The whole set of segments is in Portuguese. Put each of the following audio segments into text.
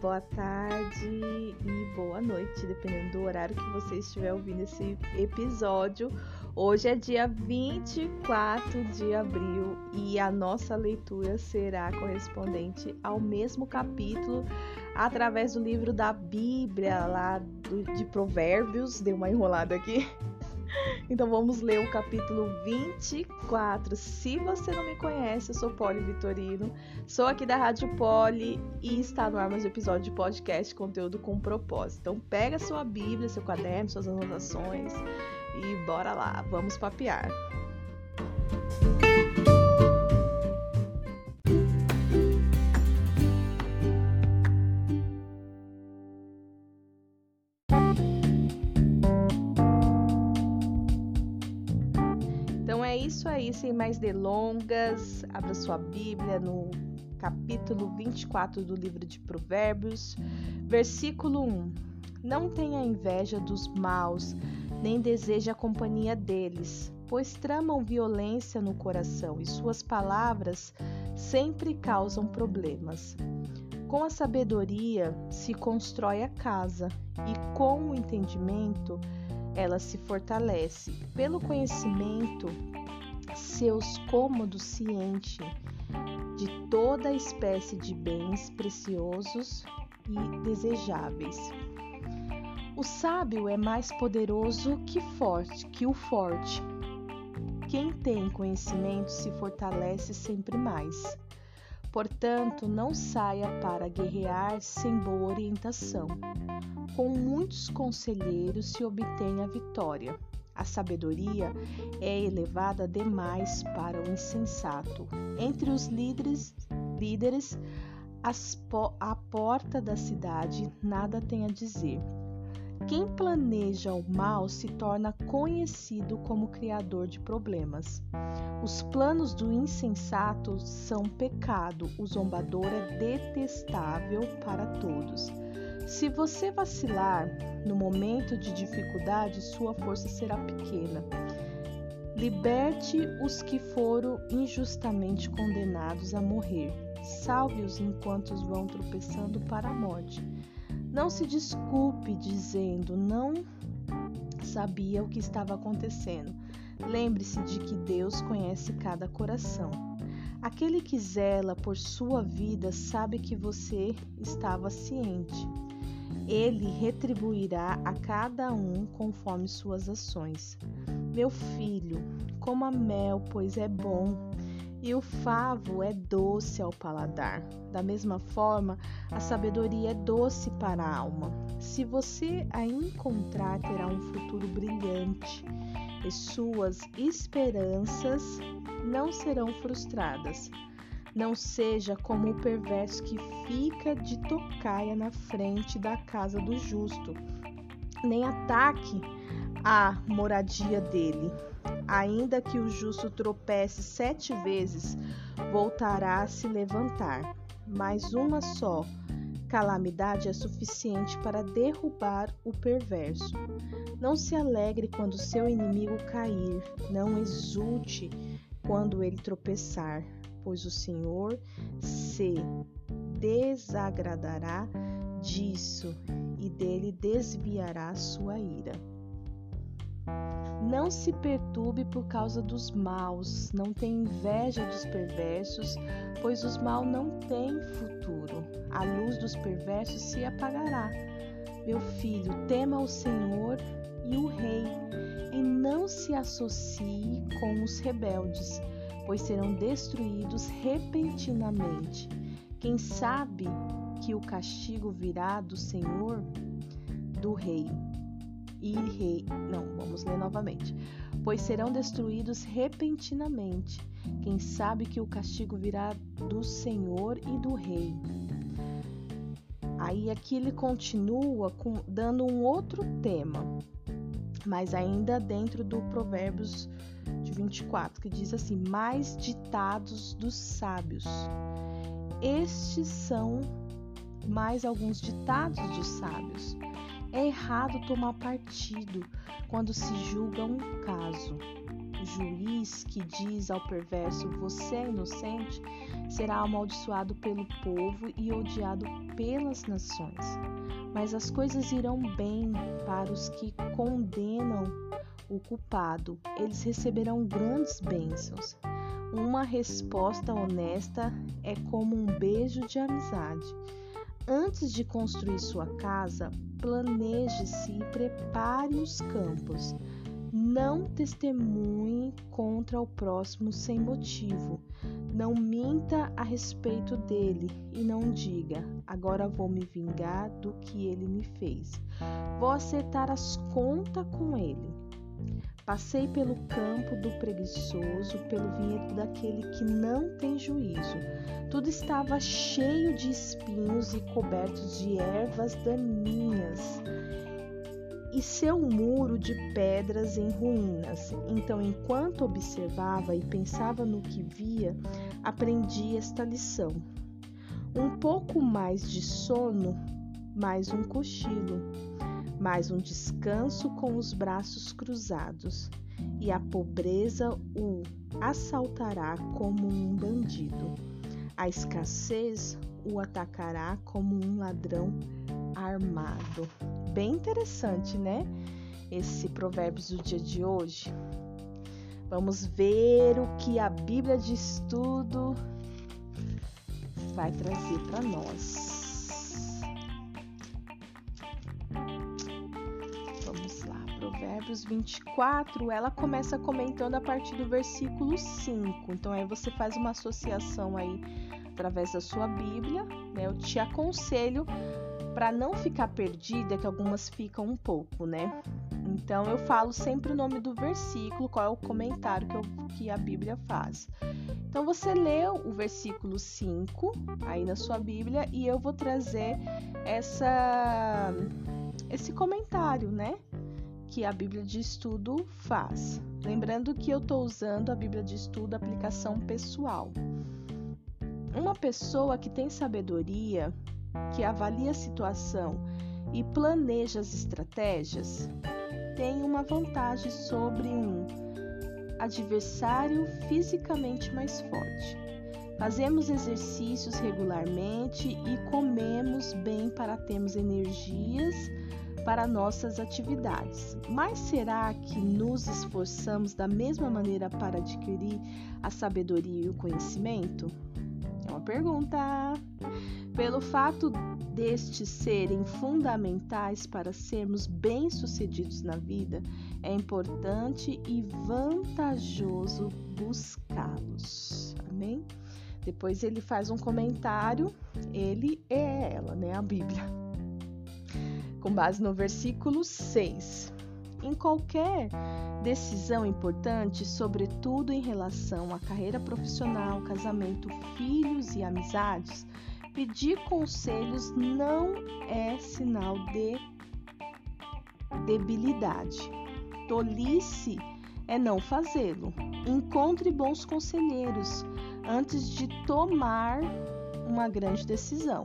boa tarde e boa noite, dependendo do horário que você estiver ouvindo esse episódio. Hoje é dia 24 de abril e a nossa leitura será correspondente ao mesmo capítulo através do livro da Bíblia, lá do, de Provérbios. Deu uma enrolada aqui. Então vamos ler o capítulo 24. Se você não me conhece, eu sou Poli Vitorino, sou aqui da Rádio Poli e está no ar mais um episódio de podcast Conteúdo com Propósito. Então pega sua Bíblia, seu caderno, suas anotações e bora lá, vamos papear. Sem mais delongas, abra sua Bíblia no capítulo 24 do livro de Provérbios, versículo 1. Não tenha inveja dos maus, nem deseje a companhia deles, pois tramam violência no coração e suas palavras sempre causam problemas. Com a sabedoria se constrói a casa, e com o entendimento ela se fortalece. Pelo conhecimento, seus cômodos enchem de toda espécie de bens preciosos e desejáveis. O sábio é mais poderoso que forte, que o forte. Quem tem conhecimento se fortalece sempre mais. Portanto, não saia para guerrear sem boa orientação. Com muitos conselheiros se obtém a vitória. A sabedoria é elevada demais para o insensato. Entre os líderes, líderes po a porta da cidade nada tem a dizer. Quem planeja o mal se torna conhecido como criador de problemas. Os planos do insensato são pecado, o zombador é detestável para todos. Se você vacilar no momento de dificuldade, sua força será pequena. Liberte os que foram injustamente condenados a morrer. Salve-os enquanto vão tropeçando para a morte. Não se desculpe dizendo não sabia o que estava acontecendo. Lembre-se de que Deus conhece cada coração. Aquele que zela por sua vida sabe que você estava ciente. Ele retribuirá a cada um conforme suas ações. Meu filho, coma mel, pois é bom e o favo é doce ao paladar. Da mesma forma, a sabedoria é doce para a alma. Se você a encontrar, terá um futuro brilhante e suas esperanças não serão frustradas. Não seja como o perverso que fica de tocaia na frente da casa do justo, nem ataque a moradia dele. Ainda que o justo tropece sete vezes, voltará a se levantar. Mas uma só calamidade é suficiente para derrubar o perverso. Não se alegre quando seu inimigo cair, não exulte quando ele tropeçar, pois o Senhor se desagradará disso e dele desviará sua ira. Não se perturbe por causa dos maus, não tenha inveja dos perversos, pois os maus não têm futuro. A luz dos perversos se apagará. Meu filho, tema o Senhor e o Rei, e não se associe com os rebeldes, pois serão destruídos repentinamente. Quem sabe que o castigo virá do Senhor, do Rei e rei. Não, vamos ler novamente. Pois serão destruídos repentinamente. Quem sabe que o castigo virá do Senhor e do rei. Aí aqui ele continua com, dando um outro tema, mas ainda dentro do Provérbios de 24, que diz assim: Mais ditados dos sábios. Estes são mais alguns ditados dos sábios. É errado tomar partido quando se julga um caso. juiz que diz ao perverso: Você é inocente, será amaldiçoado pelo povo e odiado pelas nações. Mas as coisas irão bem para os que condenam o culpado, eles receberão grandes bênçãos. Uma resposta honesta é como um beijo de amizade. Antes de construir sua casa, planeje-se e prepare os campos. Não testemunhe contra o próximo sem motivo. Não minta a respeito dele e não diga: agora vou me vingar do que ele me fez. Vou acertar as contas com ele. Passei pelo campo do preguiçoso, pelo vinhedo daquele que não tem juízo. Tudo estava cheio de espinhos e coberto de ervas daninhas, e seu muro de pedras em ruínas. Então, enquanto observava e pensava no que via, aprendi esta lição. Um pouco mais de sono, mais um cochilo mais um descanso com os braços cruzados, e a pobreza o assaltará como um bandido. A escassez o atacará como um ladrão armado. Bem interessante, né? Esse provérbios do dia de hoje. Vamos ver o que a Bíblia de Estudo vai trazer para nós. Provérbios 24, ela começa comentando a partir do versículo 5. Então aí você faz uma associação aí através da sua Bíblia, né? Eu te aconselho para não ficar perdida, que algumas ficam um pouco, né? Então eu falo sempre o nome do versículo, qual é o comentário que, eu, que a Bíblia faz. Então você lê o versículo 5 aí na sua Bíblia e eu vou trazer essa esse comentário, né? que a Bíblia de Estudo faz. Lembrando que eu estou usando a Bíblia de Estudo aplicação pessoal. Uma pessoa que tem sabedoria, que avalia a situação e planeja as estratégias, tem uma vantagem sobre um adversário fisicamente mais forte. Fazemos exercícios regularmente e comemos bem para termos energias para nossas atividades. Mas será que nos esforçamos da mesma maneira para adquirir a sabedoria e o conhecimento? Uma pergunta. Pelo fato destes serem fundamentais para sermos bem-sucedidos na vida, é importante e vantajoso buscá-los. Amém? Depois ele faz um comentário, ele é ela, né? A Bíblia com base no versículo 6. Em qualquer decisão importante, sobretudo em relação à carreira profissional, casamento, filhos e amizades, pedir conselhos não é sinal de debilidade. Tolice é não fazê-lo. Encontre bons conselheiros antes de tomar uma grande decisão.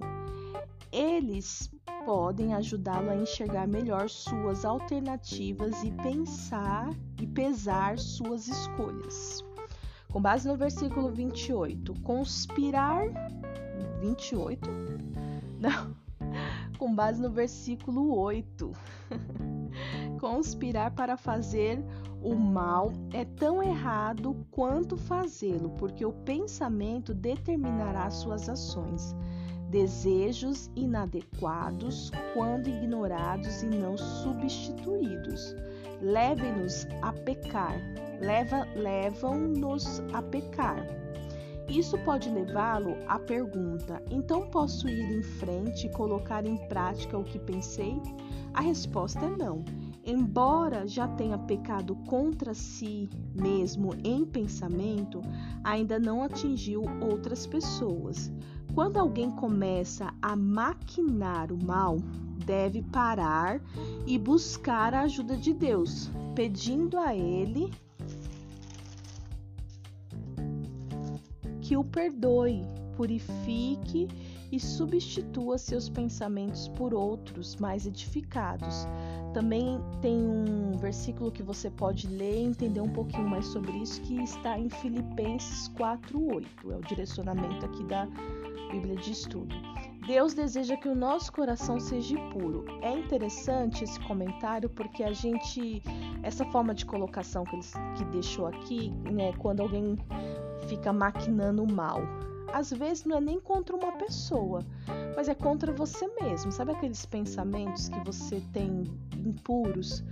Eles podem ajudá-lo a enxergar melhor suas alternativas e pensar e pesar suas escolhas. Com base no versículo 28, conspirar 28? Não. Com base no versículo 8. conspirar para fazer o mal é tão errado quanto fazê-lo, porque o pensamento determinará suas ações desejos inadequados quando ignorados e não substituídos. Levem-nos a pecar, leva, levam-nos a pecar. Isso pode levá-lo à pergunta: então posso ir em frente e colocar em prática o que pensei? A resposta é não. Embora já tenha pecado contra si mesmo em pensamento, ainda não atingiu outras pessoas. Quando alguém começa a maquinar o mal, deve parar e buscar a ajuda de Deus, pedindo a Ele que o perdoe, purifique e substitua seus pensamentos por outros mais edificados. Também tem um versículo que você pode ler e entender um pouquinho mais sobre isso, que está em Filipenses 4:8. É o direcionamento aqui da Bíblia de Estudo. Deus deseja que o nosso coração seja puro. É interessante esse comentário porque a gente, essa forma de colocação que ele que deixou aqui, né, quando alguém fica maquinando mal, às vezes não é nem contra uma pessoa, mas é contra você mesmo. Sabe aqueles pensamentos que você tem impuros,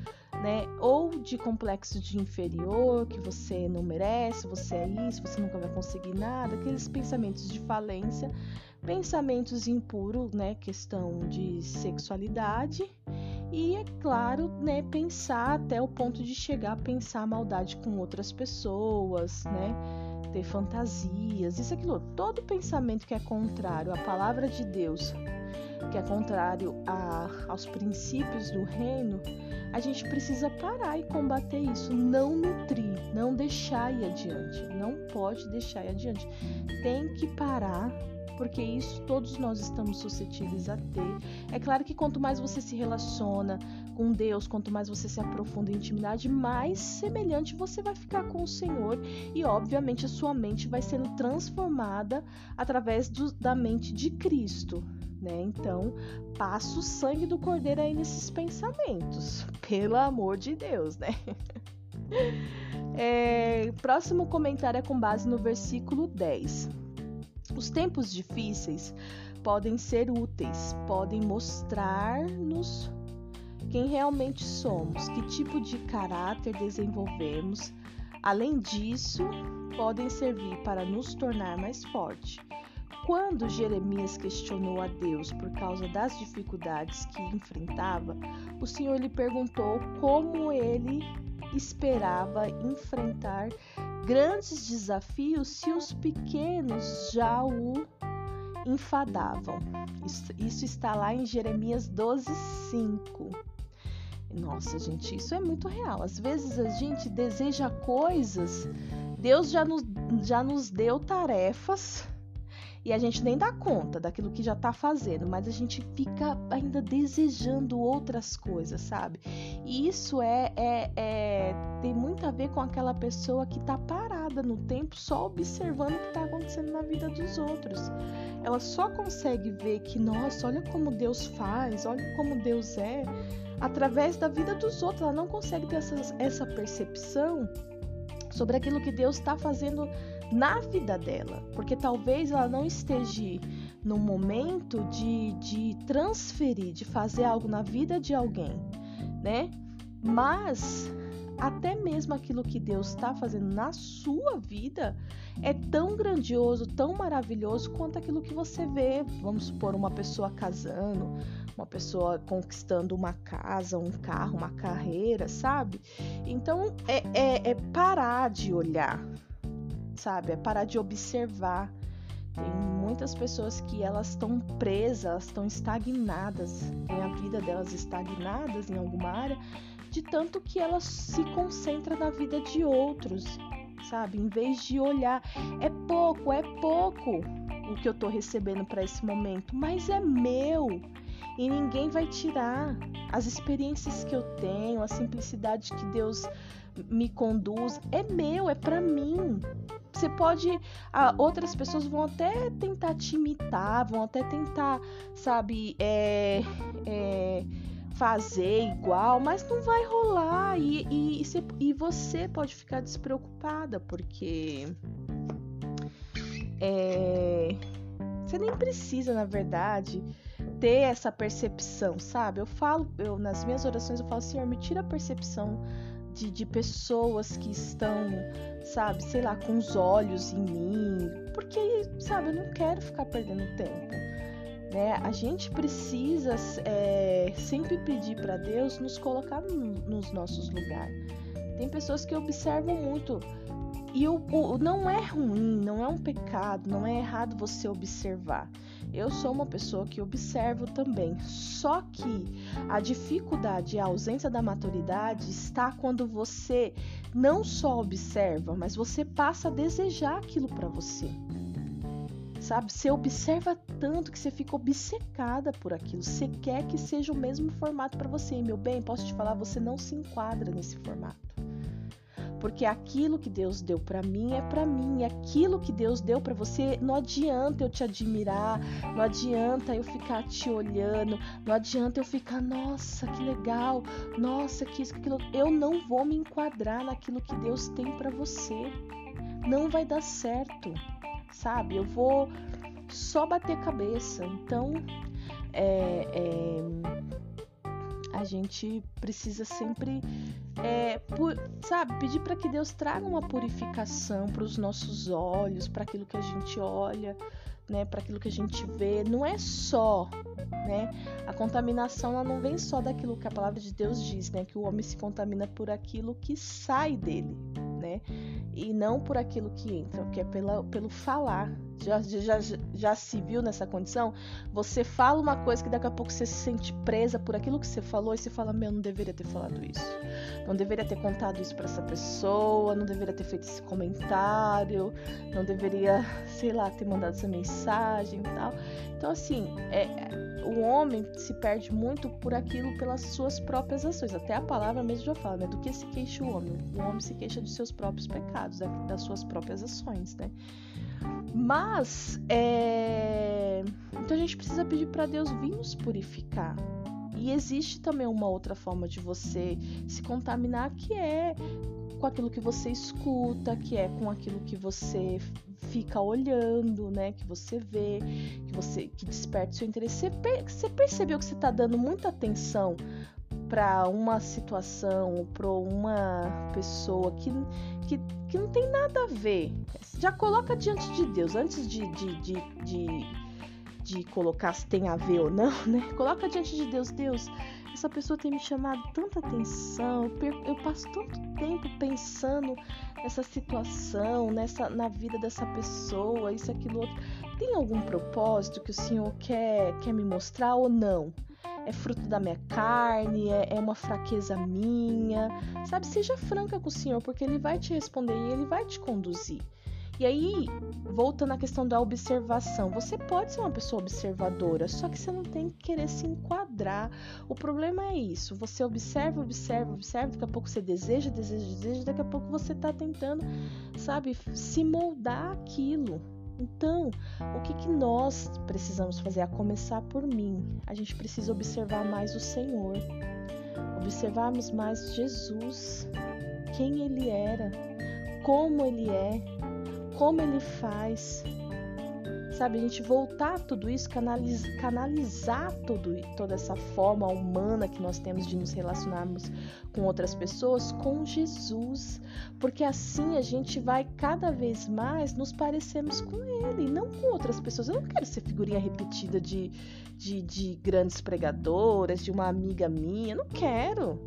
né? Ou de complexo de inferior, que você não merece, você é isso, você nunca vai conseguir nada, aqueles pensamentos de falência, pensamentos impuros, né? Questão de sexualidade. E é claro, né, pensar até o ponto de chegar a pensar maldade com outras pessoas, né? ter fantasias, isso aquilo, todo pensamento que é contrário à palavra de Deus, que é contrário a, aos princípios do reino, a gente precisa parar e combater isso, não nutrir, não deixar ir adiante, não pode deixar ir adiante, tem que parar porque isso todos nós estamos suscetíveis a ter. É claro que quanto mais você se relaciona com Deus, quanto mais você se aprofunda em intimidade, mais semelhante você vai ficar com o Senhor e, obviamente, a sua mente vai sendo transformada através do, da mente de Cristo. Né? Então, passa o sangue do Cordeiro aí nesses pensamentos, pelo amor de Deus, né? É, próximo comentário é com base no versículo 10. Os tempos difíceis podem ser úteis, podem mostrar-nos quem realmente somos, que tipo de caráter desenvolvemos. Além disso, podem servir para nos tornar mais forte. Quando Jeremias questionou a Deus por causa das dificuldades que enfrentava, o Senhor lhe perguntou como ele esperava enfrentar grandes desafios se os pequenos já o enfadavam. Isso, está lá em Jeremias 12, 5. Nossa, gente, isso é muito real. Às vezes a gente deseja coisas, Deus já nos, já nos deu tarefas e a gente nem dá conta daquilo que já tá fazendo, mas a gente fica ainda desejando outras coisas, sabe? E isso é, é, é tem muito a ver com aquela pessoa que tá parada no tempo só observando o que tá acontecendo na vida dos outros. Ela só consegue ver que, nossa, olha como Deus faz, olha como Deus é, através da vida dos outros. Ela não consegue ter essa, essa percepção sobre aquilo que Deus está fazendo na vida dela, porque talvez ela não esteja no momento de, de transferir, de fazer algo na vida de alguém, né? Mas até mesmo aquilo que Deus está fazendo na sua vida é tão grandioso, tão maravilhoso quanto aquilo que você vê. Vamos supor, uma pessoa casando, uma pessoa conquistando uma casa, um carro, uma carreira, sabe? Então é, é, é parar de olhar sabe? É parar de observar. Tem muitas pessoas que elas estão presas, estão estagnadas, tem a vida delas estagnadas em alguma área, de tanto que elas se concentram na vida de outros, sabe? Em vez de olhar, é pouco, é pouco o que eu tô recebendo para esse momento, mas é meu e ninguém vai tirar as experiências que eu tenho, a simplicidade que Deus me conduz, é meu, é para mim. Você pode. Ah, outras pessoas vão até tentar te imitar, vão até tentar, sabe, é, é, fazer igual, mas não vai rolar. E, e, e você pode ficar despreocupada, porque. É, você nem precisa, na verdade, ter essa percepção, sabe? Eu falo, eu, nas minhas orações, eu falo, Senhor, me tira a percepção de, de pessoas que estão, sabe, sei lá, com os olhos em mim, porque, sabe, eu não quero ficar perdendo tempo. Né? A gente precisa é, sempre pedir para Deus nos colocar no, nos nossos lugares. Tem pessoas que observam muito e o, o, não é ruim, não é um pecado, não é errado você observar. Eu sou uma pessoa que observo também. Só que a dificuldade e a ausência da maturidade está quando você não só observa, mas você passa a desejar aquilo para você. sabe? Você observa tanto que você fica obcecada por aquilo. Você quer que seja o mesmo formato para você. E, meu bem, posso te falar, você não se enquadra nesse formato. Porque aquilo que Deus deu para mim é para mim, aquilo que Deus deu para você, não adianta eu te admirar, não adianta eu ficar te olhando, não adianta eu ficar, nossa, que legal, nossa, que isso, que aquilo. Eu não vou me enquadrar naquilo que Deus tem para você. Não vai dar certo sabe? Eu vou só bater cabeça. Então, é, é, a gente precisa sempre, é, por, sabe, pedir para que Deus traga uma purificação para os nossos olhos, para aquilo que a gente olha, né, para aquilo que a gente vê. Não é só, né? A contaminação ela não vem só daquilo que a palavra de Deus diz, né? Que o homem se contamina por aquilo que sai dele, né? E não por aquilo que entra, que é pela, pelo falar. Já, já, já se viu nessa condição? Você fala uma coisa que daqui a pouco você se sente presa por aquilo que você falou e você fala: Meu, não deveria ter falado isso. Não deveria ter contado isso para essa pessoa, não deveria ter feito esse comentário, não deveria, sei lá, ter mandado essa mensagem e tal. Então, assim, é, o homem se perde muito por aquilo, pelas suas próprias ações. Até a palavra mesmo já fala, né? Do que se queixa o homem? O homem se queixa dos seus próprios pecados, das suas próprias ações, né? Mas, é... então a gente precisa pedir para Deus vir nos purificar. E existe também uma outra forma de você se contaminar, que é com aquilo que você escuta, que é com aquilo que você fica olhando, né? Que você vê, que você que desperta seu interesse. Você percebeu que você está dando muita atenção para uma situação, para uma pessoa que, que, que não tem nada a ver. Já coloca diante de Deus, antes de, de, de, de, de colocar se tem a ver ou não, né? Coloca diante de Deus, Deus, essa pessoa tem me chamado tanta atenção, eu passo tanto tempo pensando nessa situação, nessa na vida dessa pessoa, isso, aquilo, outro. Tem algum propósito que o Senhor quer, quer me mostrar ou não? É fruto da minha carne? É, é uma fraqueza minha? Sabe, seja franca com o Senhor, porque Ele vai te responder e Ele vai te conduzir. E aí, voltando à questão da observação, você pode ser uma pessoa observadora, só que você não tem que querer se enquadrar. O problema é isso: você observa, observa, observa, daqui a pouco você deseja, deseja, deseja, daqui a pouco você está tentando, sabe, se moldar aquilo. Então, o que, que nós precisamos fazer? A começar por mim. A gente precisa observar mais o Senhor, observarmos mais Jesus, quem Ele era, como Ele é, como ele faz. Sabe, a gente voltar tudo isso, canalizar, canalizar tudo, toda essa forma humana que nós temos de nos relacionarmos com outras pessoas com Jesus. Porque assim a gente vai cada vez mais nos parecermos com Ele, não com outras pessoas. Eu não quero ser figurinha repetida de, de, de grandes pregadoras, de uma amiga minha. Não quero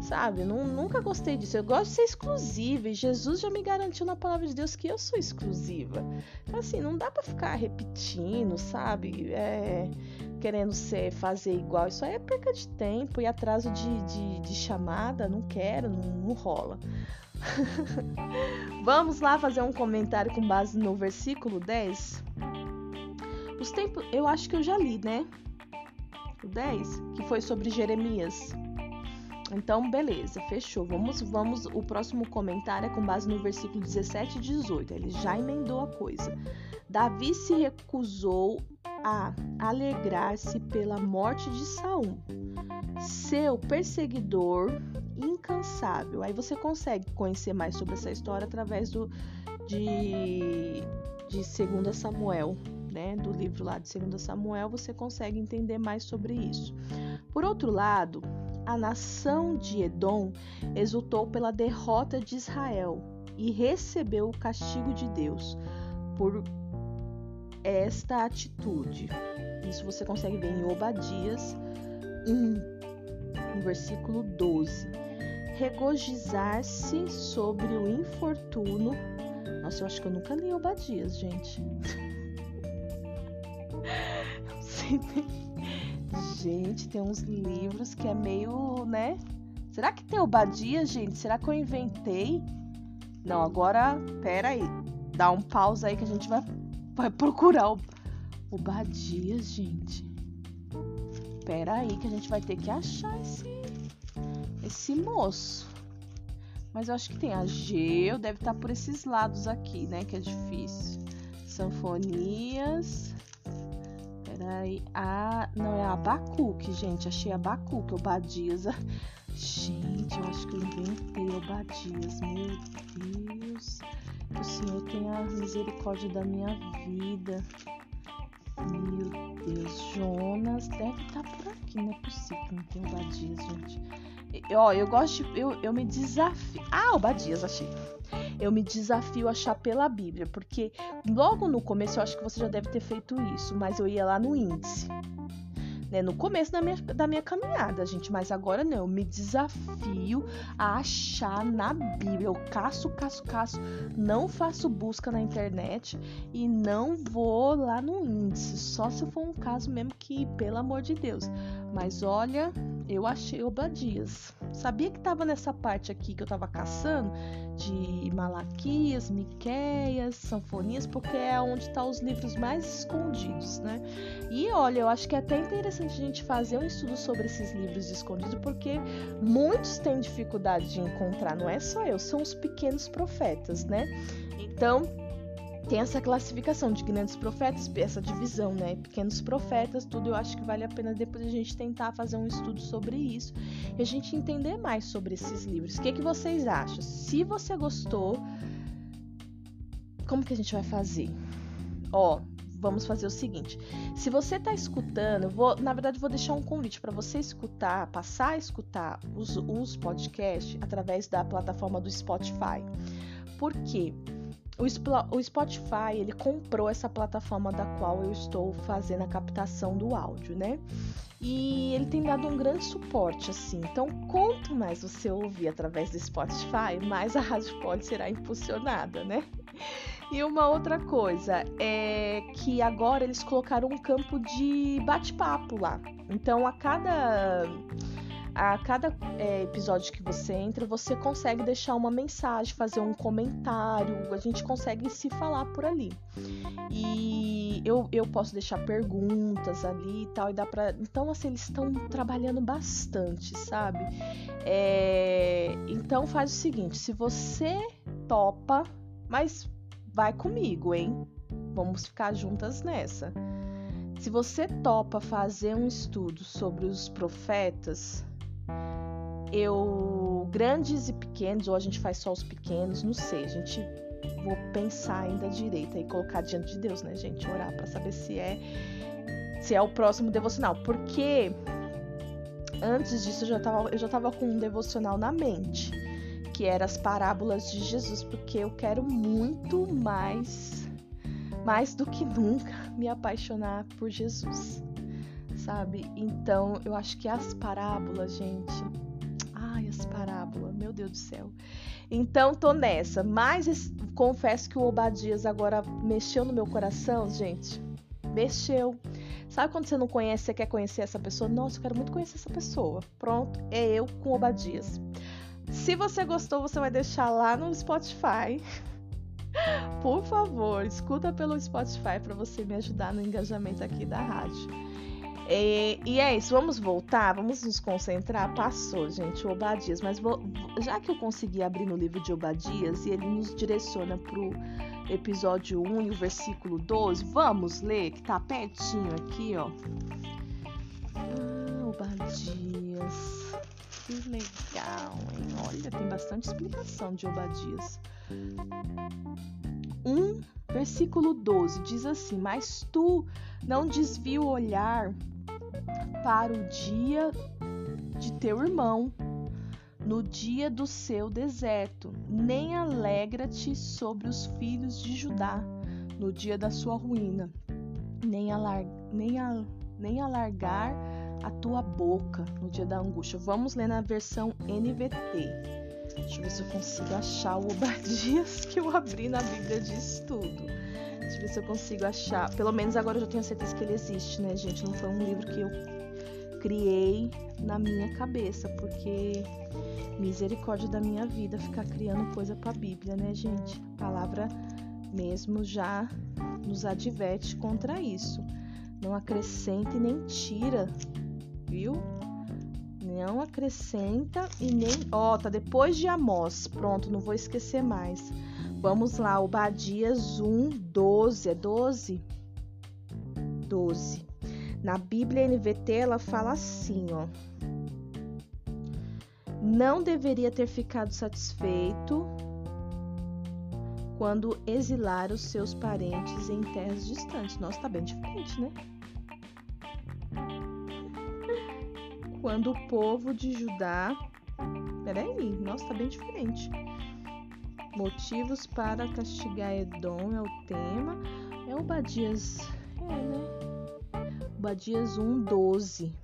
sabe? Não, nunca gostei disso. Eu gosto de ser exclusiva e Jesus já me garantiu na palavra de Deus que eu sou exclusiva. Então, assim, não dá para ficar repetindo, sabe? É, querendo ser, fazer igual. Isso aí é perca de tempo e atraso de, de, de chamada. Não quero, não, não rola. Vamos lá fazer um comentário com base no versículo 10. Os tempos, eu acho que eu já li, né? O 10, que foi sobre Jeremias. Então, beleza, fechou. Vamos, vamos. O próximo comentário é com base no versículo 17 e 18. Ele já emendou a coisa. Davi se recusou a alegrar-se pela morte de Saul, seu perseguidor incansável. Aí você consegue conhecer mais sobre essa história através do de de 2 Samuel, né? Do livro lá de 2 Samuel, você consegue entender mais sobre isso. Por outro lado, a nação de Edom exultou pela derrota de Israel e recebeu o castigo de Deus por esta atitude. Isso você consegue ver em Obadias 1, no versículo 12. Regozijar-se sobre o infortúnio. Nossa, eu acho que eu nunca li Obadias, gente. Não sei nem Gente, tem uns livros que é meio, né? Será que tem Obadia, gente? Será que eu inventei? Não, agora, pera aí. Dá um pausa aí que a gente vai vai procurar o Obadias, gente. Pera aí que a gente vai ter que achar esse, esse moço. Mas eu acho que tem Ageu, deve estar por esses lados aqui, né? Que é difícil. Sanfonias. Peraí. Ah, não, é Abacuque, gente. Achei Abacuque, Obadias. Gente, eu acho que eu inventei Obadias. Meu Deus. Que o Senhor tenha misericórdia da minha vida. Meu Deus, Jonas deve estar por aqui, não é possível que não tenha Obadias, gente. Ó, eu gosto de. Eu, eu me desafio. Ah, Obadias, achei. Eu me desafio a achar pela Bíblia, porque logo no começo eu acho que você já deve ter feito isso, mas eu ia lá no índice né? No começo da minha, da minha caminhada, gente, mas agora não, eu me desafio a achar na Bíblia. Eu caço, caço, caço, não faço busca na internet e não vou lá no índice, só se for um caso mesmo que, pelo amor de Deus. Mas olha, eu achei Obadias. Sabia que tava nessa parte aqui que eu tava caçando de Malaquias, Miqueias, Sanfonias, porque é onde tá os livros mais escondidos, né? E olha, eu acho que é até interessante a gente fazer um estudo sobre esses livros escondidos, porque muitos têm dificuldade de encontrar, não é só eu, são os pequenos profetas, né? Então, tem essa classificação de grandes profetas, essa divisão, né? Pequenos profetas, tudo. Eu acho que vale a pena depois a gente tentar fazer um estudo sobre isso e a gente entender mais sobre esses livros. O que, que vocês acham? Se você gostou, como que a gente vai fazer? Ó, vamos fazer o seguinte: se você está escutando, vou, na verdade, vou deixar um convite para você escutar, passar a escutar os, os podcasts através da plataforma do Spotify. Por quê? O Spotify, ele comprou essa plataforma da qual eu estou fazendo a captação do áudio, né? E ele tem dado um grande suporte, assim. Então, quanto mais você ouvir através do Spotify, mais a Rádio Pode será impulsionada, né? E uma outra coisa é que agora eles colocaram um campo de bate-papo lá. Então, a cada a cada é, episódio que você entra, você consegue deixar uma mensagem, fazer um comentário, a gente consegue se falar por ali. E eu, eu posso deixar perguntas ali e tal, e dá pra. Então, assim, eles estão trabalhando bastante, sabe? É, então, faz o seguinte: se você topa, mas vai comigo, hein? Vamos ficar juntas nessa. Se você topa fazer um estudo sobre os profetas, eu grandes e pequenos ou a gente faz só os pequenos, não sei, a gente vou pensar ainda direito e colocar diante de Deus, né, gente, orar para saber se é se é o próximo devocional, porque antes disso eu já tava, eu já tava com um devocional na mente, que era as parábolas de Jesus, porque eu quero muito mais mais do que nunca me apaixonar por Jesus. Sabe? Então, eu acho que as parábolas, gente, as parábolas, meu Deus do céu. Então tô nessa, mas confesso que o Obadias agora mexeu no meu coração, gente. Mexeu. Sabe quando você não conhece, você quer conhecer essa pessoa? Nossa, eu quero muito conhecer essa pessoa. Pronto, é eu com Obadias. Se você gostou, você vai deixar lá no Spotify. Por favor, escuta pelo Spotify para você me ajudar no engajamento aqui da rádio. E, e, é isso, vamos voltar, vamos nos concentrar. Passou, gente, o Obadias, mas vou, já que eu consegui abrir no livro de Obadias e ele nos direciona pro episódio 1 e o versículo 12, vamos ler, que tá pertinho aqui, ó. Ah, Obadias. Que legal, hein? Olha, tem bastante explicação de Obadias. 1, versículo 12 diz assim: Mas tu não desvia o olhar para o dia de teu irmão, no dia do seu deserto, nem alegra-te sobre os filhos de Judá, no dia da sua ruína, nem, alar, nem, a, nem alargar a tua boca no dia da angústia. Vamos ler na versão NVT. Deixa eu ver se eu consigo achar o Obadias que eu abri na Bíblia de Estudo. Deixa eu ver se eu consigo achar. Pelo menos agora eu já tenho certeza que ele existe, né, gente? Não foi um livro que eu criei na minha cabeça, porque misericórdia da minha vida ficar criando coisa para a Bíblia, né, gente? A palavra mesmo já nos adverte contra isso. Não acrescenta e nem tira, viu? Não acrescenta e nem. Ó, oh, tá depois de Amós. Pronto, não vou esquecer mais. Vamos lá, Obadias 1, 12. É 12? 12. Na Bíblia NVT ela fala assim, ó. Não deveria ter ficado satisfeito quando exilar os seus parentes em terras distantes. Nossa, tá bem diferente, né? Quando o povo de Judá. Peraí, nossa, tá bem diferente. Motivos para castigar Edom é o tema. É o Badias. É, né? Badias 1, 12.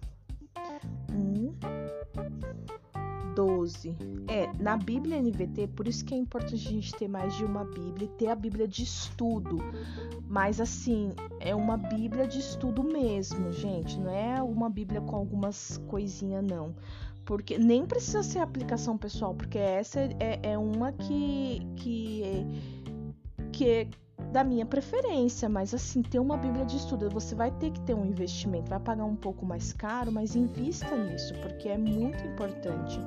12. É, na Bíblia NVT, por isso que é importante a gente ter mais de uma Bíblia e ter a Bíblia de estudo. Mas assim, é uma Bíblia de estudo mesmo, gente. Não é uma Bíblia com algumas coisinhas, não porque nem precisa ser aplicação pessoal, porque essa é, é uma que, que, que é da minha preferência, mas assim, ter uma Bíblia de estudo, você vai ter que ter um investimento, vai pagar um pouco mais caro, mas invista nisso, porque é muito importante.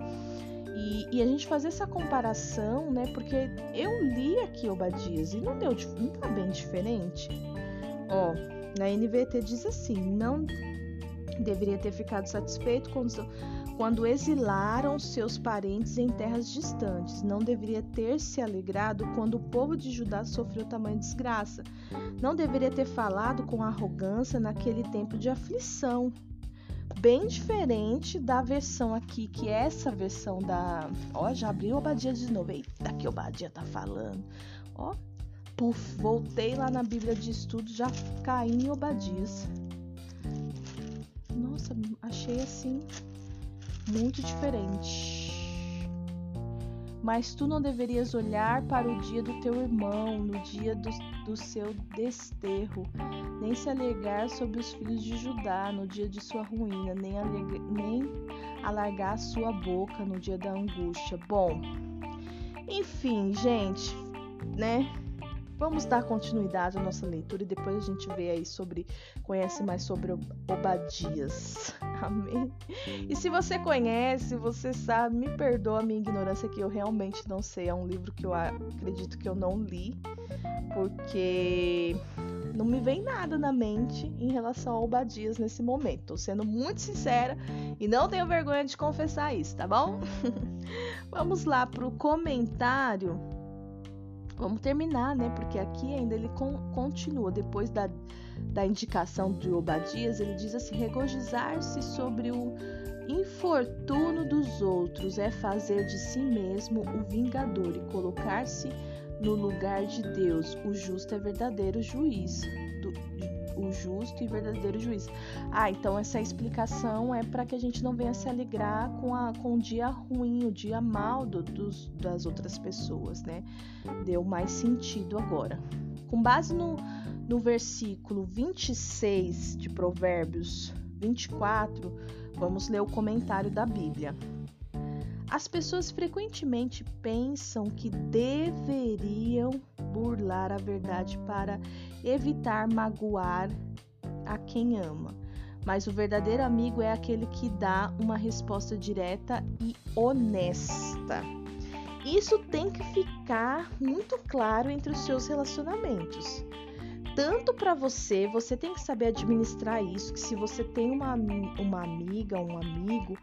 E, e, a gente fazer essa comparação, né? Porque eu li aqui Obadias e não deu, não tá bem diferente. Ó, na NVT diz assim: não deveria ter ficado satisfeito com quando exilaram seus parentes em terras distantes. Não deveria ter se alegrado quando o povo de Judá sofreu tamanha desgraça. Não deveria ter falado com arrogância naquele tempo de aflição. Bem diferente da versão aqui, que é essa versão da. Ó, já abriu o Obadia de novo. Eita, que Obadia tá falando. Ó, puf, voltei lá na Bíblia de Estudo, já caí em Obadias. Nossa, achei assim muito diferente. Mas tu não deverias olhar para o dia do teu irmão, no dia do, do seu desterro, nem se alegrar sobre os filhos de Judá no dia de sua ruína, nem, nem alargar sua boca no dia da angústia. Bom, enfim, gente, né? Vamos dar continuidade à nossa leitura e depois a gente vê aí sobre, conhece mais sobre Obadias. Amém? E se você conhece, você sabe, me perdoa a minha ignorância que eu realmente não sei. É um livro que eu acredito que eu não li, porque não me vem nada na mente em relação a Obadias nesse momento. Tô sendo muito sincera e não tenho vergonha de confessar isso, tá bom? Vamos lá pro comentário Vamos terminar, né? Porque aqui ainda ele con continua. Depois da, da indicação de Obadias, ele diz assim: regozijar-se sobre o infortúnio dos outros é fazer de si mesmo o vingador e colocar-se no lugar de Deus. O justo é verdadeiro juiz. O justo e verdadeiro juiz. Ah, então essa explicação é para que a gente não venha se alegrar com, a, com o dia ruim, o dia mal do, dos, das outras pessoas, né? Deu mais sentido agora. Com base no, no versículo 26 de Provérbios 24, vamos ler o comentário da Bíblia. As pessoas frequentemente pensam que deveriam burlar a verdade para evitar magoar a quem ama. Mas o verdadeiro amigo é aquele que dá uma resposta direta e honesta. Isso tem que ficar muito claro entre os seus relacionamentos. Tanto para você, você tem que saber administrar isso, que se você tem uma, uma amiga, um amigo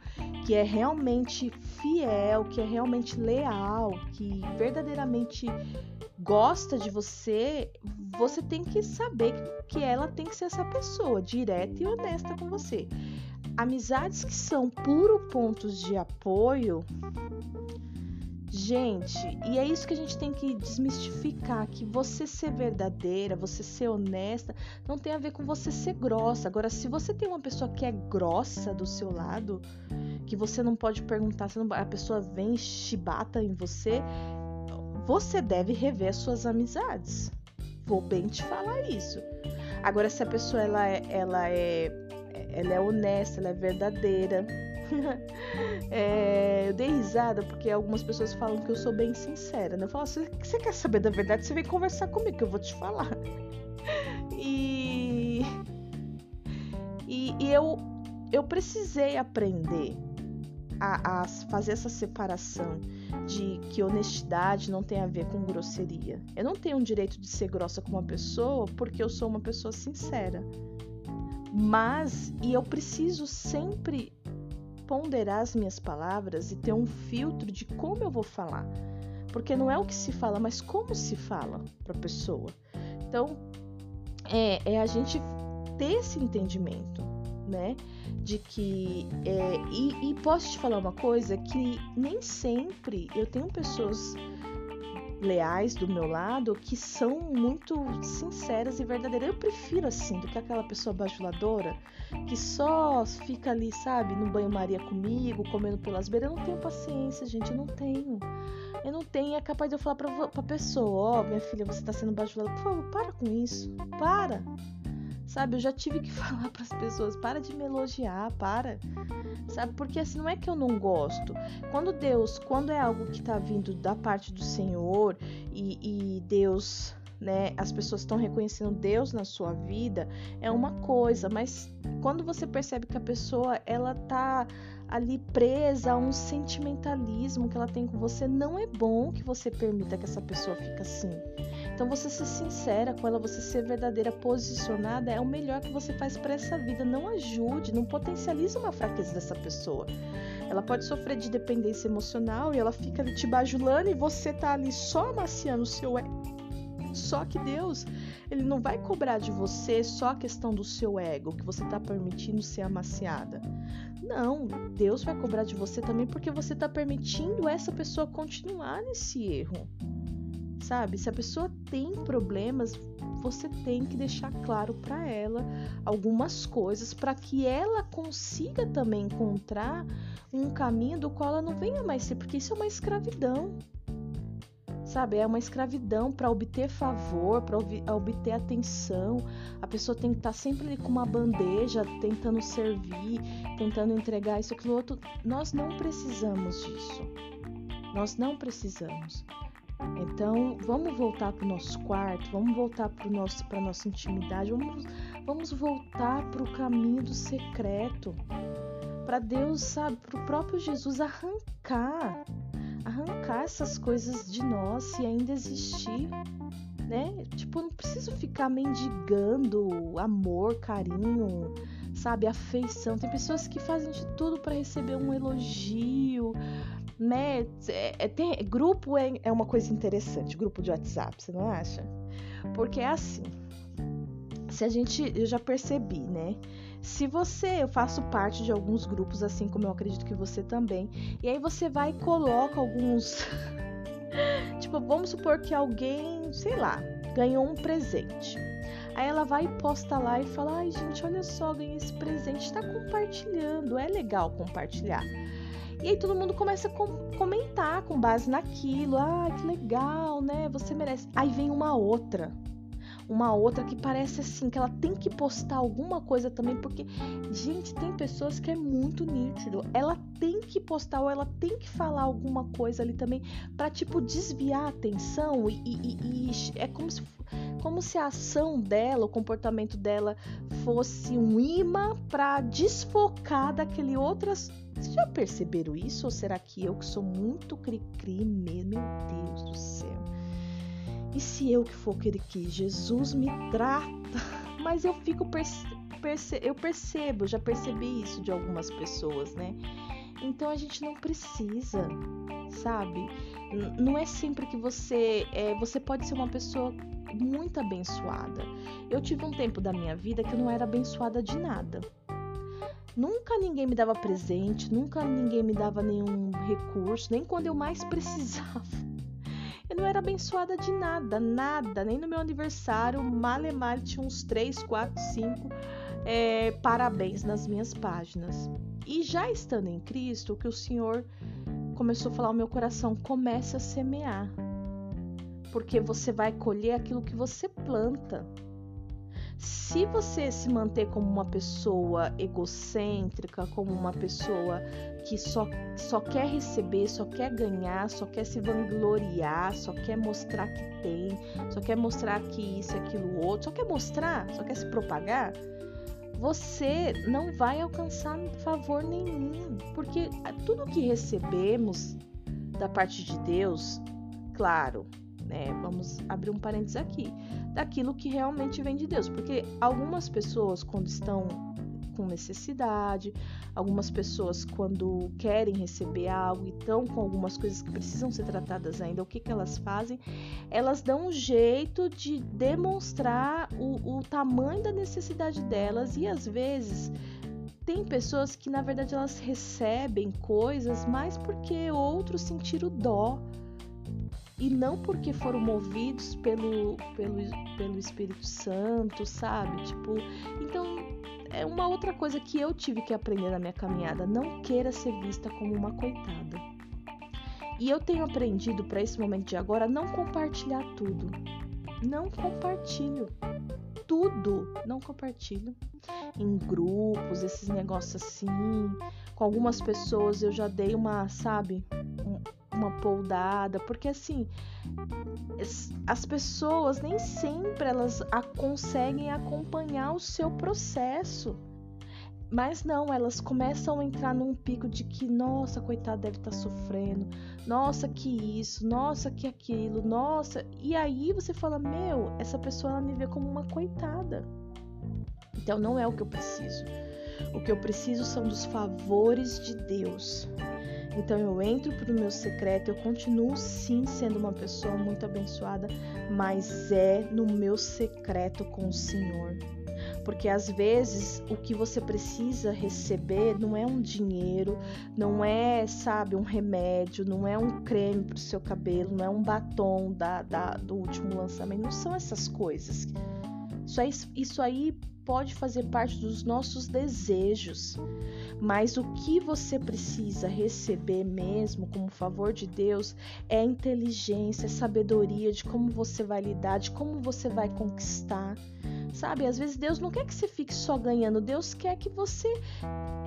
que é realmente fiel, que é realmente leal, que verdadeiramente gosta de você, você tem que saber que ela tem que ser essa pessoa, direta e honesta com você. Amizades que são puro pontos de apoio, gente, e é isso que a gente tem que desmistificar, que você ser verdadeira, você ser honesta, não tem a ver com você ser grossa. Agora, se você tem uma pessoa que é grossa do seu lado, que você não pode perguntar, a pessoa vem chibata em você, você deve rever suas amizades. Vou bem te falar isso. Agora, se a pessoa ela é, ela é, ela é honesta, ela é verdadeira, é, eu dei risada porque algumas pessoas falam que eu sou bem sincera. Né? Eu falo, você, você quer saber da verdade? Você vem conversar comigo que eu vou te falar. E, e, e eu, eu precisei aprender a, a, fazer essa separação de que honestidade não tem a ver com grosseria. Eu não tenho o direito de ser grossa com uma pessoa porque eu sou uma pessoa sincera. Mas, e eu preciso sempre ponderar as minhas palavras e ter um filtro de como eu vou falar. Porque não é o que se fala, mas como se fala para a pessoa. Então, é, é a gente ter esse entendimento, né? De que. É, e, e posso te falar uma coisa: que nem sempre eu tenho pessoas leais do meu lado que são muito sinceras e verdadeiras. Eu prefiro assim do que aquela pessoa bajuladora que só fica ali, sabe, no banho-maria comigo, comendo pelas beiras. Eu não tenho paciência, gente, eu não tenho. Eu não tenho, é capaz de eu falar pra, pra pessoa: Ó, oh, minha filha, você tá sendo bajulada. Por favor, para com isso. Para. Sabe, eu já tive que falar para as pessoas: para de me elogiar, para. Sabe, porque assim não é que eu não gosto. Quando Deus, quando é algo que tá vindo da parte do Senhor e, e Deus né, as pessoas estão reconhecendo Deus na sua vida, é uma coisa, mas quando você percebe que a pessoa ela tá ali presa a um sentimentalismo que ela tem com você, não é bom que você permita que essa pessoa fique assim. Então você ser sincera com ela, você ser verdadeira, posicionada é o melhor que você faz para essa vida. Não ajude, não potencialize uma fraqueza dessa pessoa. Ela pode sofrer de dependência emocional e ela fica ali te bajulando e você tá ali só amaciando o seu só que Deus, ele não vai cobrar de você só a questão do seu ego, que você está permitindo ser amaciada. Não, Deus vai cobrar de você também porque você está permitindo essa pessoa continuar nesse erro. Sabe? Se a pessoa tem problemas, você tem que deixar claro para ela algumas coisas para que ela consiga também encontrar um caminho do qual ela não venha mais ser, porque isso é uma escravidão sabe? É uma escravidão para obter favor, para obter atenção. A pessoa tem que estar tá sempre ali com uma bandeja, tentando servir, tentando entregar isso, aquilo outro. Nós não precisamos disso. Nós não precisamos. Então, vamos voltar para o nosso quarto, vamos voltar para nosso, a nossa intimidade, vamos, vamos voltar para o caminho do secreto. Para Deus, sabe, para o próprio Jesus arrancar arrancar essas coisas de nós se ainda existir, né? Tipo, não preciso ficar mendigando amor, carinho, sabe, afeição. Tem pessoas que fazem de tudo para receber um elogio, né? É, tem, grupo é, é uma coisa interessante, grupo de WhatsApp, você não acha? Porque é assim. Se a gente, eu já percebi, né? Se você, eu faço parte de alguns grupos, assim como eu acredito que você também, e aí você vai e coloca alguns. tipo, vamos supor que alguém, sei lá, ganhou um presente. Aí ela vai e posta lá e fala: ai, gente, olha só, ganhei esse presente, tá compartilhando, é legal compartilhar. E aí todo mundo começa a com comentar com base naquilo. Ah, que legal, né? Você merece. Aí vem uma outra uma outra que parece assim, que ela tem que postar alguma coisa também, porque, gente, tem pessoas que é muito nítido. Ela tem que postar ou ela tem que falar alguma coisa ali também para tipo, desviar a atenção e, e, e, é como se como se a ação dela, o comportamento dela fosse um imã para desfocar daquele outras. Vocês já perceberam isso? Ou será que eu que sou muito cri-cri? Meu Deus do céu. E se eu que for aquele que Jesus me trata, mas eu fico perce perce eu percebo, já percebi isso de algumas pessoas, né? Então a gente não precisa, sabe? N não é sempre que você é, você pode ser uma pessoa muito abençoada. Eu tive um tempo da minha vida que eu não era abençoada de nada. Nunca ninguém me dava presente, nunca ninguém me dava nenhum recurso, nem quando eu mais precisava. Eu não era abençoada de nada, nada, nem no meu aniversário, male male tinha uns 3, 4, 5 é, parabéns nas minhas páginas. E já estando em Cristo, o que o Senhor começou a falar ao meu coração, comece a semear. Porque você vai colher aquilo que você planta. Se você se manter como uma pessoa egocêntrica, como uma pessoa que só, só quer receber, só quer ganhar, só quer se vangloriar, só quer mostrar que tem, só quer mostrar que isso, aquilo, outro, só quer mostrar, só quer se propagar, você não vai alcançar favor nenhum, porque tudo que recebemos da parte de Deus, claro, né? Vamos abrir um parênteses aqui, daquilo que realmente vem de Deus, porque algumas pessoas quando estão com necessidade, algumas pessoas quando querem receber algo e estão com algumas coisas que precisam ser tratadas ainda, o que, que elas fazem? Elas dão um jeito de demonstrar o, o tamanho da necessidade delas e às vezes tem pessoas que na verdade elas recebem coisas mais porque outros sentiram dó e não porque foram movidos pelo, pelo, pelo Espírito Santo, sabe? Tipo, então é uma outra coisa que eu tive que aprender na minha caminhada. Não queira ser vista como uma coitada. E eu tenho aprendido para esse momento de agora não compartilhar tudo. Não compartilho tudo, não compartilho em grupos, esses negócios assim. Com algumas pessoas eu já dei uma, sabe, uma poldada, porque assim, as pessoas nem sempre elas conseguem acompanhar o seu processo. Mas não, elas começam a entrar num pico de que, nossa, coitada, deve estar tá sofrendo, nossa, que isso, nossa, que aquilo, nossa. E aí você fala, meu, essa pessoa ela me vê como uma coitada. Então não é o que eu preciso. O que eu preciso são dos favores de Deus. Então eu entro para o meu secreto, eu continuo sim sendo uma pessoa muito abençoada, mas é no meu secreto com o Senhor. Porque às vezes o que você precisa receber não é um dinheiro, não é, sabe, um remédio, não é um creme para o seu cabelo, não é um batom da, da, do último lançamento, não são essas coisas. Isso aí, isso aí pode fazer parte dos nossos desejos, mas o que você precisa receber mesmo como favor de Deus é inteligência, sabedoria de como você vai lidar, de como você vai conquistar. Sabe, às vezes Deus não quer que você fique só ganhando, Deus quer que você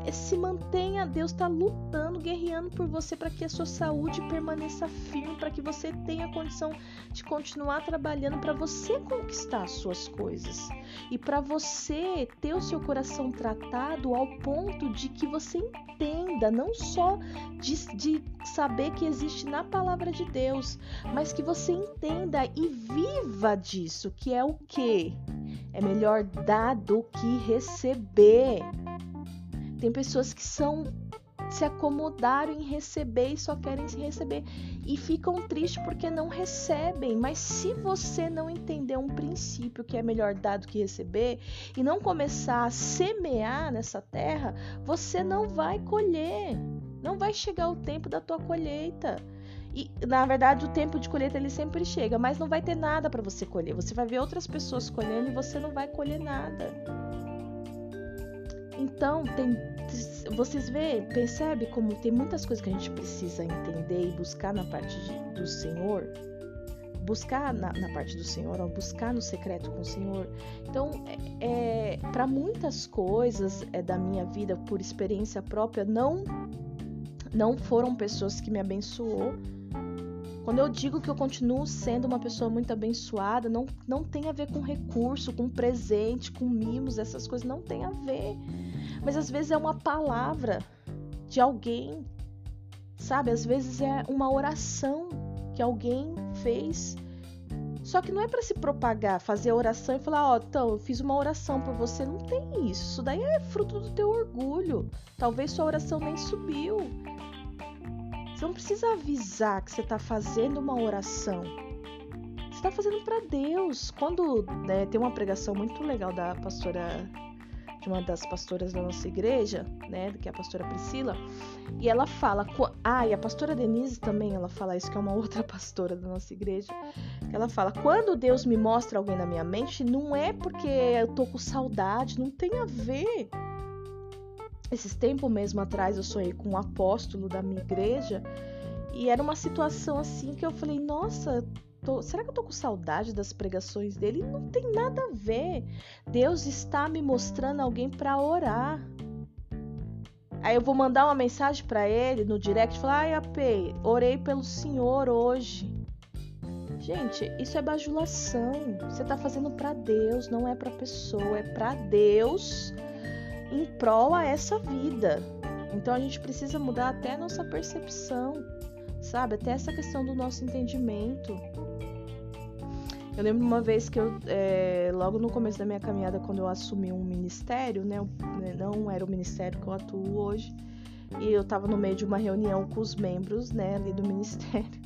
eh, se mantenha, Deus está lutando, guerreando por você para que a sua saúde permaneça firme, para que você tenha condição de continuar trabalhando para você conquistar as suas coisas e para você ter o seu coração tratado ao ponto de que você entenda, não só de, de saber que existe na palavra de Deus, mas que você entenda e viva disso, que é o que? É melhor dar do que receber. Tem pessoas que são se acomodaram em receber e só querem se receber e ficam tristes porque não recebem. Mas se você não entender um princípio que é melhor dar do que receber e não começar a semear nessa terra, você não vai colher. Não vai chegar o tempo da tua colheita. E na verdade o tempo de colheita ele sempre chega, mas não vai ter nada para você colher. Você vai ver outras pessoas colhendo e você não vai colher nada. Então, tem, vocês vê, percebe como tem muitas coisas que a gente precisa entender e buscar na parte de, do Senhor, buscar na, na, parte do Senhor, ó, buscar no secreto com o Senhor. Então, é, é para muitas coisas é, da minha vida, por experiência própria, não não foram pessoas que me abençoou, quando eu digo que eu continuo sendo uma pessoa muito abençoada, não, não tem a ver com recurso, com presente, com mimos, essas coisas não tem a ver. Mas às vezes é uma palavra de alguém, sabe? Às vezes é uma oração que alguém fez. Só que não é para se propagar, fazer oração e falar, ó, oh, então, eu fiz uma oração por você. Não tem isso. Isso daí é fruto do teu orgulho. Talvez sua oração nem subiu. Você não precisa avisar que você está fazendo uma oração. Você está fazendo para Deus. Quando né, tem uma pregação muito legal da pastora, de uma das pastoras da nossa igreja, né, que é a pastora Priscila, e ela fala, ah, e a pastora Denise também, ela fala isso que é uma outra pastora da nossa igreja, ela fala, quando Deus me mostra alguém na minha mente, não é porque eu tô com saudade, não tem a ver esses tempos mesmo atrás eu sonhei com um apóstolo da minha igreja e era uma situação assim que eu falei, nossa, tô, será que eu tô com saudade das pregações dele? Não tem nada a ver. Deus está me mostrando alguém para orar. Aí eu vou mandar uma mensagem para ele no direct falar: "Ai, AP, orei pelo senhor hoje". Gente, isso é bajulação. Você tá fazendo para Deus, não é para pessoa, é para Deus em prol a essa vida. Então a gente precisa mudar até a nossa percepção, sabe? Até essa questão do nosso entendimento. Eu lembro uma vez que eu, é, logo no começo da minha caminhada, quando eu assumi um ministério, né? Não era o ministério que eu atuo hoje. E eu estava no meio de uma reunião com os membros, né, ali do ministério.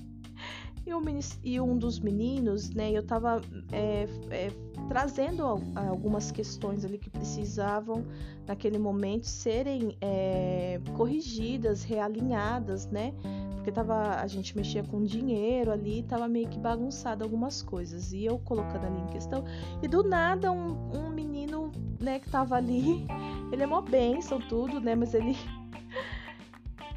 E, um, e um dos meninos, né, eu estava é, é, trazendo algumas questões ali que precisavam, naquele momento, serem é, corrigidas, realinhadas, né? Porque tava, a gente mexia com dinheiro ali, tava meio que bagunçado algumas coisas. E eu colocando ali em questão. E do nada, um, um menino, né, que tava ali, ele é mó bênção, tudo, né? Mas ele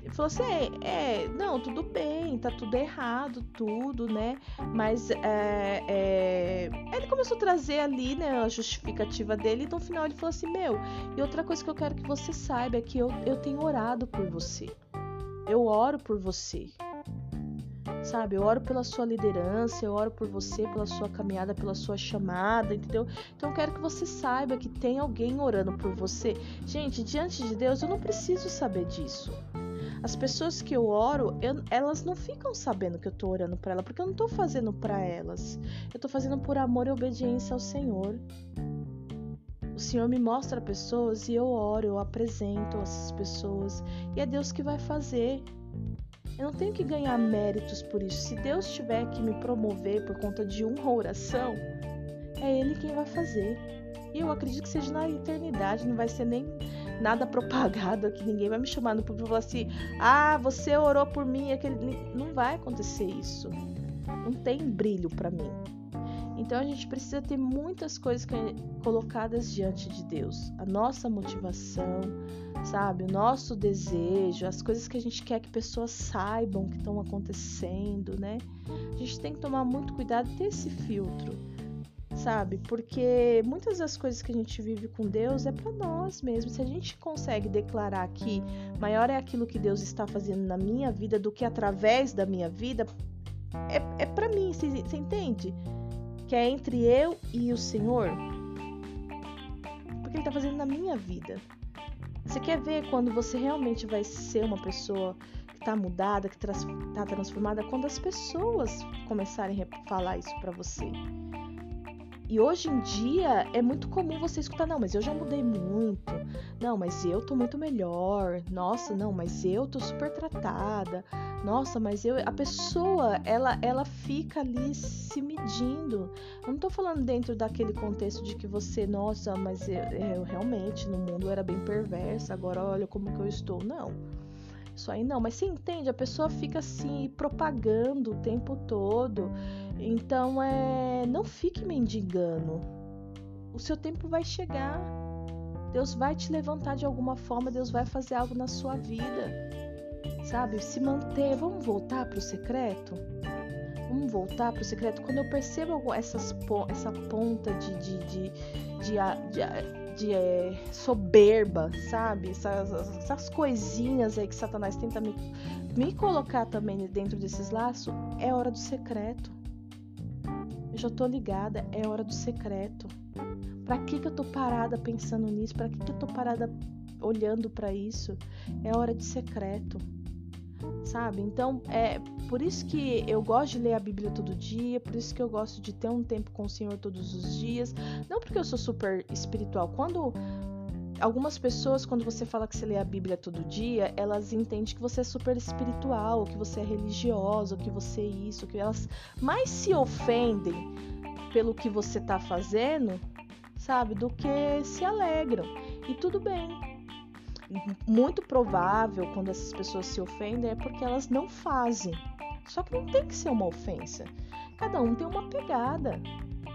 ele falou assim: é, é, não, tudo bem, tá tudo errado, tudo, né? Mas é, é... ele começou a trazer ali, né, a justificativa dele, e no final ele falou assim: meu, e outra coisa que eu quero que você saiba é que eu, eu tenho orado por você. Eu oro por você. Sabe, eu oro pela sua liderança, eu oro por você, pela sua caminhada, pela sua chamada, entendeu? Então eu quero que você saiba que tem alguém orando por você. Gente, diante de Deus, eu não preciso saber disso. As pessoas que eu oro, eu, elas não ficam sabendo que eu tô orando para ela, porque eu não tô fazendo para elas. Eu tô fazendo por amor e obediência ao Senhor. O Senhor me mostra pessoas e eu oro, eu apresento essas pessoas. E é Deus que vai fazer. Eu não tenho que ganhar méritos por isso. Se Deus tiver que me promover por conta de uma oração, é Ele quem vai fazer. E eu acredito que seja na eternidade, não vai ser nem nada propagado aqui, ninguém vai me chamar no público e falar assim: ah, você orou por mim, aquele. Não vai acontecer isso. Não tem brilho para mim. Então a gente precisa ter muitas coisas colocadas diante de Deus. A nossa motivação, sabe? O nosso desejo, as coisas que a gente quer que pessoas saibam que estão acontecendo, né? A gente tem que tomar muito cuidado e ter esse filtro sabe? Porque muitas das coisas que a gente vive com Deus é para nós mesmos. Se a gente consegue declarar que maior é aquilo que Deus está fazendo na minha vida do que através da minha vida, é, é para mim, você, você entende? Que é entre eu e o Senhor. Porque Ele está fazendo na minha vida. Você quer ver quando você realmente vai ser uma pessoa que está mudada, que está transformada? Quando as pessoas começarem a falar isso para você. E hoje em dia é muito comum você escutar, não, mas eu já mudei muito. Não, mas eu tô muito melhor. Nossa, não, mas eu tô super tratada. Nossa, mas eu a pessoa, ela ela fica ali se medindo. Eu não tô falando dentro daquele contexto de que você, nossa, mas eu, eu realmente no mundo era bem perversa, agora olha como que eu estou. Não. Isso aí não, mas você entende? A pessoa fica assim propagando o tempo todo. Então, é, não fique mendigando. O seu tempo vai chegar. Deus vai te levantar de alguma forma, Deus vai fazer algo na sua vida. Sabe? Se manter. Vamos voltar para o secreto? Vamos voltar para o secreto. Quando eu percebo essas, essa ponta de, de, de, de, de, é, soberba, sabe? Essas, essas coisinhas aí que Satanás tenta me, me colocar também dentro desses laços, é hora do secreto. Eu já tô ligada, é hora do secreto. Pra que que eu tô parada pensando nisso? Pra que que eu tô parada olhando para isso? É hora de secreto. Sabe? Então, é por isso que eu gosto de ler a Bíblia todo dia, por isso que eu gosto de ter um tempo com o Senhor todos os dias. Não porque eu sou super espiritual. Quando algumas pessoas, quando você fala que você lê a Bíblia todo dia, elas entendem que você é super espiritual, que você é religiosa, que você é isso, que elas mais se ofendem pelo que você está fazendo, sabe, do que se alegram. E tudo bem. Muito provável quando essas pessoas se ofendem é porque elas não fazem. Só que não tem que ser uma ofensa. Cada um tem uma pegada,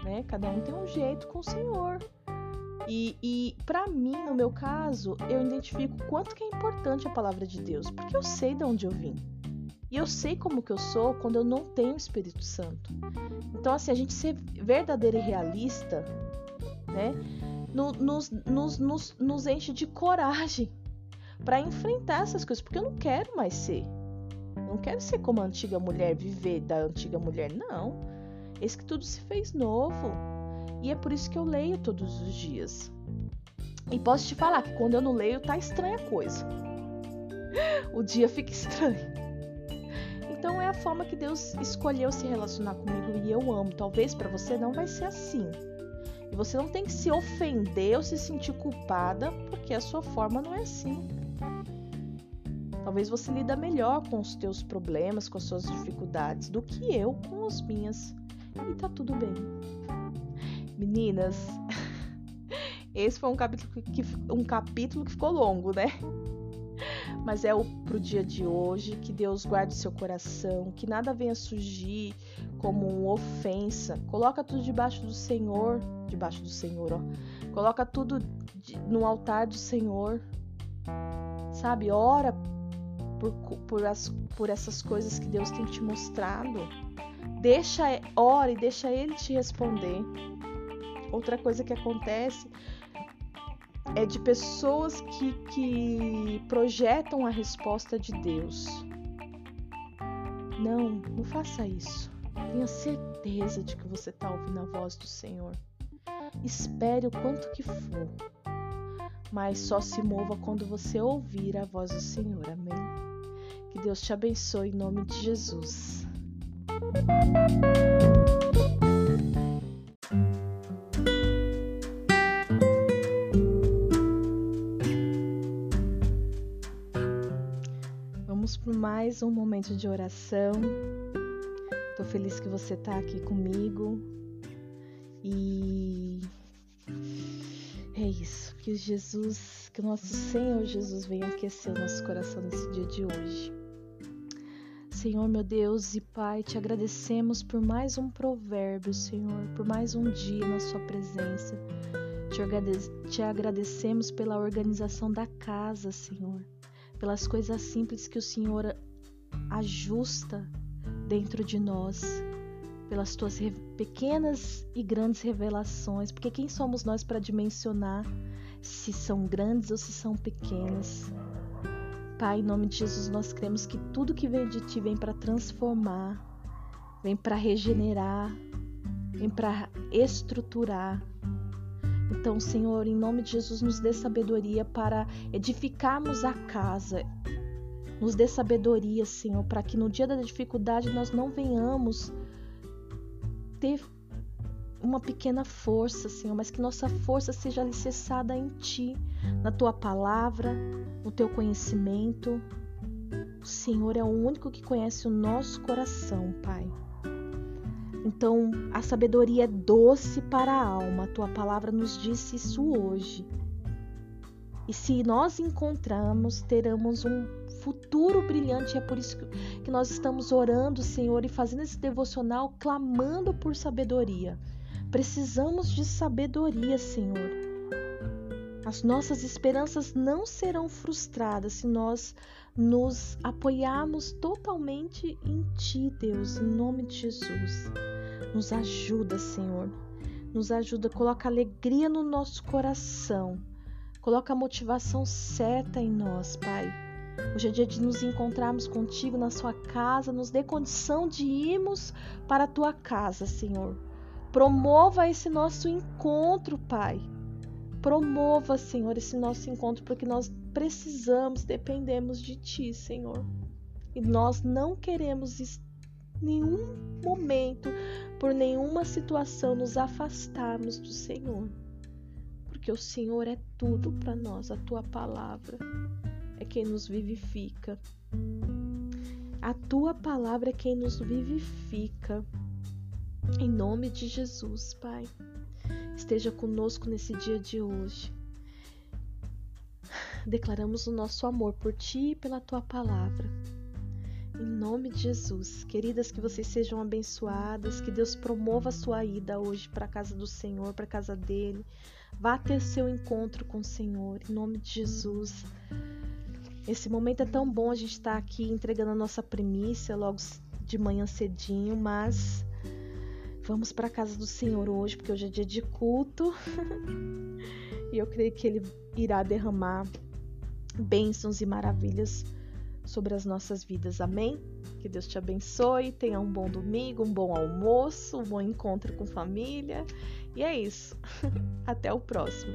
né? Cada um tem um jeito com o Senhor. E, e para mim, no meu caso, eu identifico quanto que é importante a palavra de Deus, porque eu sei de onde eu vim. E eu sei como que eu sou quando eu não tenho o Espírito Santo. Então, assim, a gente ser verdadeira e realista, né? Nos, nos, nos, nos enche de coragem para enfrentar essas coisas, porque eu não quero mais ser. Eu não quero ser como a antiga mulher, viver da antiga mulher, não. Esse que tudo se fez novo. E é por isso que eu leio todos os dias. E posso te falar que quando eu não leio, tá estranha a coisa. O dia fica estranho. Então é a forma que Deus escolheu se relacionar comigo e eu amo. Talvez para você não vai ser assim. E você não tem que se ofender ou se sentir culpada porque a sua forma não é assim. Talvez você lida melhor com os teus problemas, com as suas dificuldades do que eu com as minhas. E tá tudo bem. Meninas, esse foi um capítulo que, um capítulo que ficou longo, né? mas é o pro dia de hoje. Que Deus guarde seu coração, que nada venha surgir como uma ofensa. Coloca tudo debaixo do Senhor, debaixo do Senhor, ó. Coloca tudo no altar do Senhor. Sabe? Ora por, por, as, por essas coisas que Deus tem te mostrado. Deixa, ora e deixa Ele te responder. Outra coisa que acontece é de pessoas que, que projetam a resposta de Deus. Não, não faça isso. Tenha certeza de que você está ouvindo a voz do Senhor. Espere o quanto que for, mas só se mova quando você ouvir a voz do Senhor. Amém? Que Deus te abençoe em nome de Jesus. Mais um momento de oração. Tô feliz que você tá aqui comigo. E é isso. Que Jesus, que o nosso Senhor Jesus venha aquecer o nosso coração nesse dia de hoje. Senhor, meu Deus e Pai, te agradecemos por mais um provérbio, Senhor, por mais um dia na Sua presença. Te agradecemos pela organização da casa, Senhor pelas coisas simples que o Senhor ajusta dentro de nós, pelas tuas pequenas e grandes revelações, porque quem somos nós para dimensionar se são grandes ou se são pequenas? Pai, em nome de Jesus, nós cremos que tudo que vem de ti vem para transformar, vem para regenerar, vem para estruturar, então, Senhor, em nome de Jesus, nos dê sabedoria para edificarmos a casa. Nos dê sabedoria, Senhor, para que no dia da dificuldade nós não venhamos ter uma pequena força, Senhor, mas que nossa força seja alicerçada em Ti, na Tua palavra, no Teu conhecimento. O Senhor é o único que conhece o nosso coração, Pai. Então, a sabedoria é doce para a alma. A tua palavra nos disse isso hoje. E se nós encontramos, teremos um futuro brilhante. É por isso que nós estamos orando, Senhor, e fazendo esse devocional, clamando por sabedoria. Precisamos de sabedoria, Senhor. As nossas esperanças não serão frustradas se nós nos apoiarmos totalmente em Ti, Deus, em nome de Jesus. Nos ajuda, Senhor. Nos ajuda, coloca alegria no nosso coração. Coloca a motivação certa em nós, Pai. Hoje é dia de nos encontrarmos contigo na sua casa, nos dê condição de irmos para a tua casa, Senhor. Promova esse nosso encontro, Pai. Promova, Senhor, esse nosso encontro, porque nós precisamos, dependemos de Ti, Senhor. E nós não queremos nenhum momento, por nenhuma situação, nos afastarmos do Senhor. Porque o Senhor é tudo para nós, a Tua palavra é quem nos vivifica. A Tua palavra é quem nos vivifica. Em nome de Jesus, Pai esteja conosco nesse dia de hoje. Declaramos o nosso amor por Ti e pela Tua palavra. Em nome de Jesus, queridas, que vocês sejam abençoadas, que Deus promova a sua ida hoje para a casa do Senhor, para a casa dele. Vá ter seu encontro com o Senhor, em nome de Jesus. Esse momento é tão bom a gente estar tá aqui entregando a nossa primícia logo de manhã cedinho, mas vamos para a casa do Senhor hoje, porque hoje é dia de culto. e eu creio que ele irá derramar bênçãos e maravilhas sobre as nossas vidas. Amém? Que Deus te abençoe, tenha um bom domingo, um bom almoço, um bom encontro com família. E é isso. Até o próximo.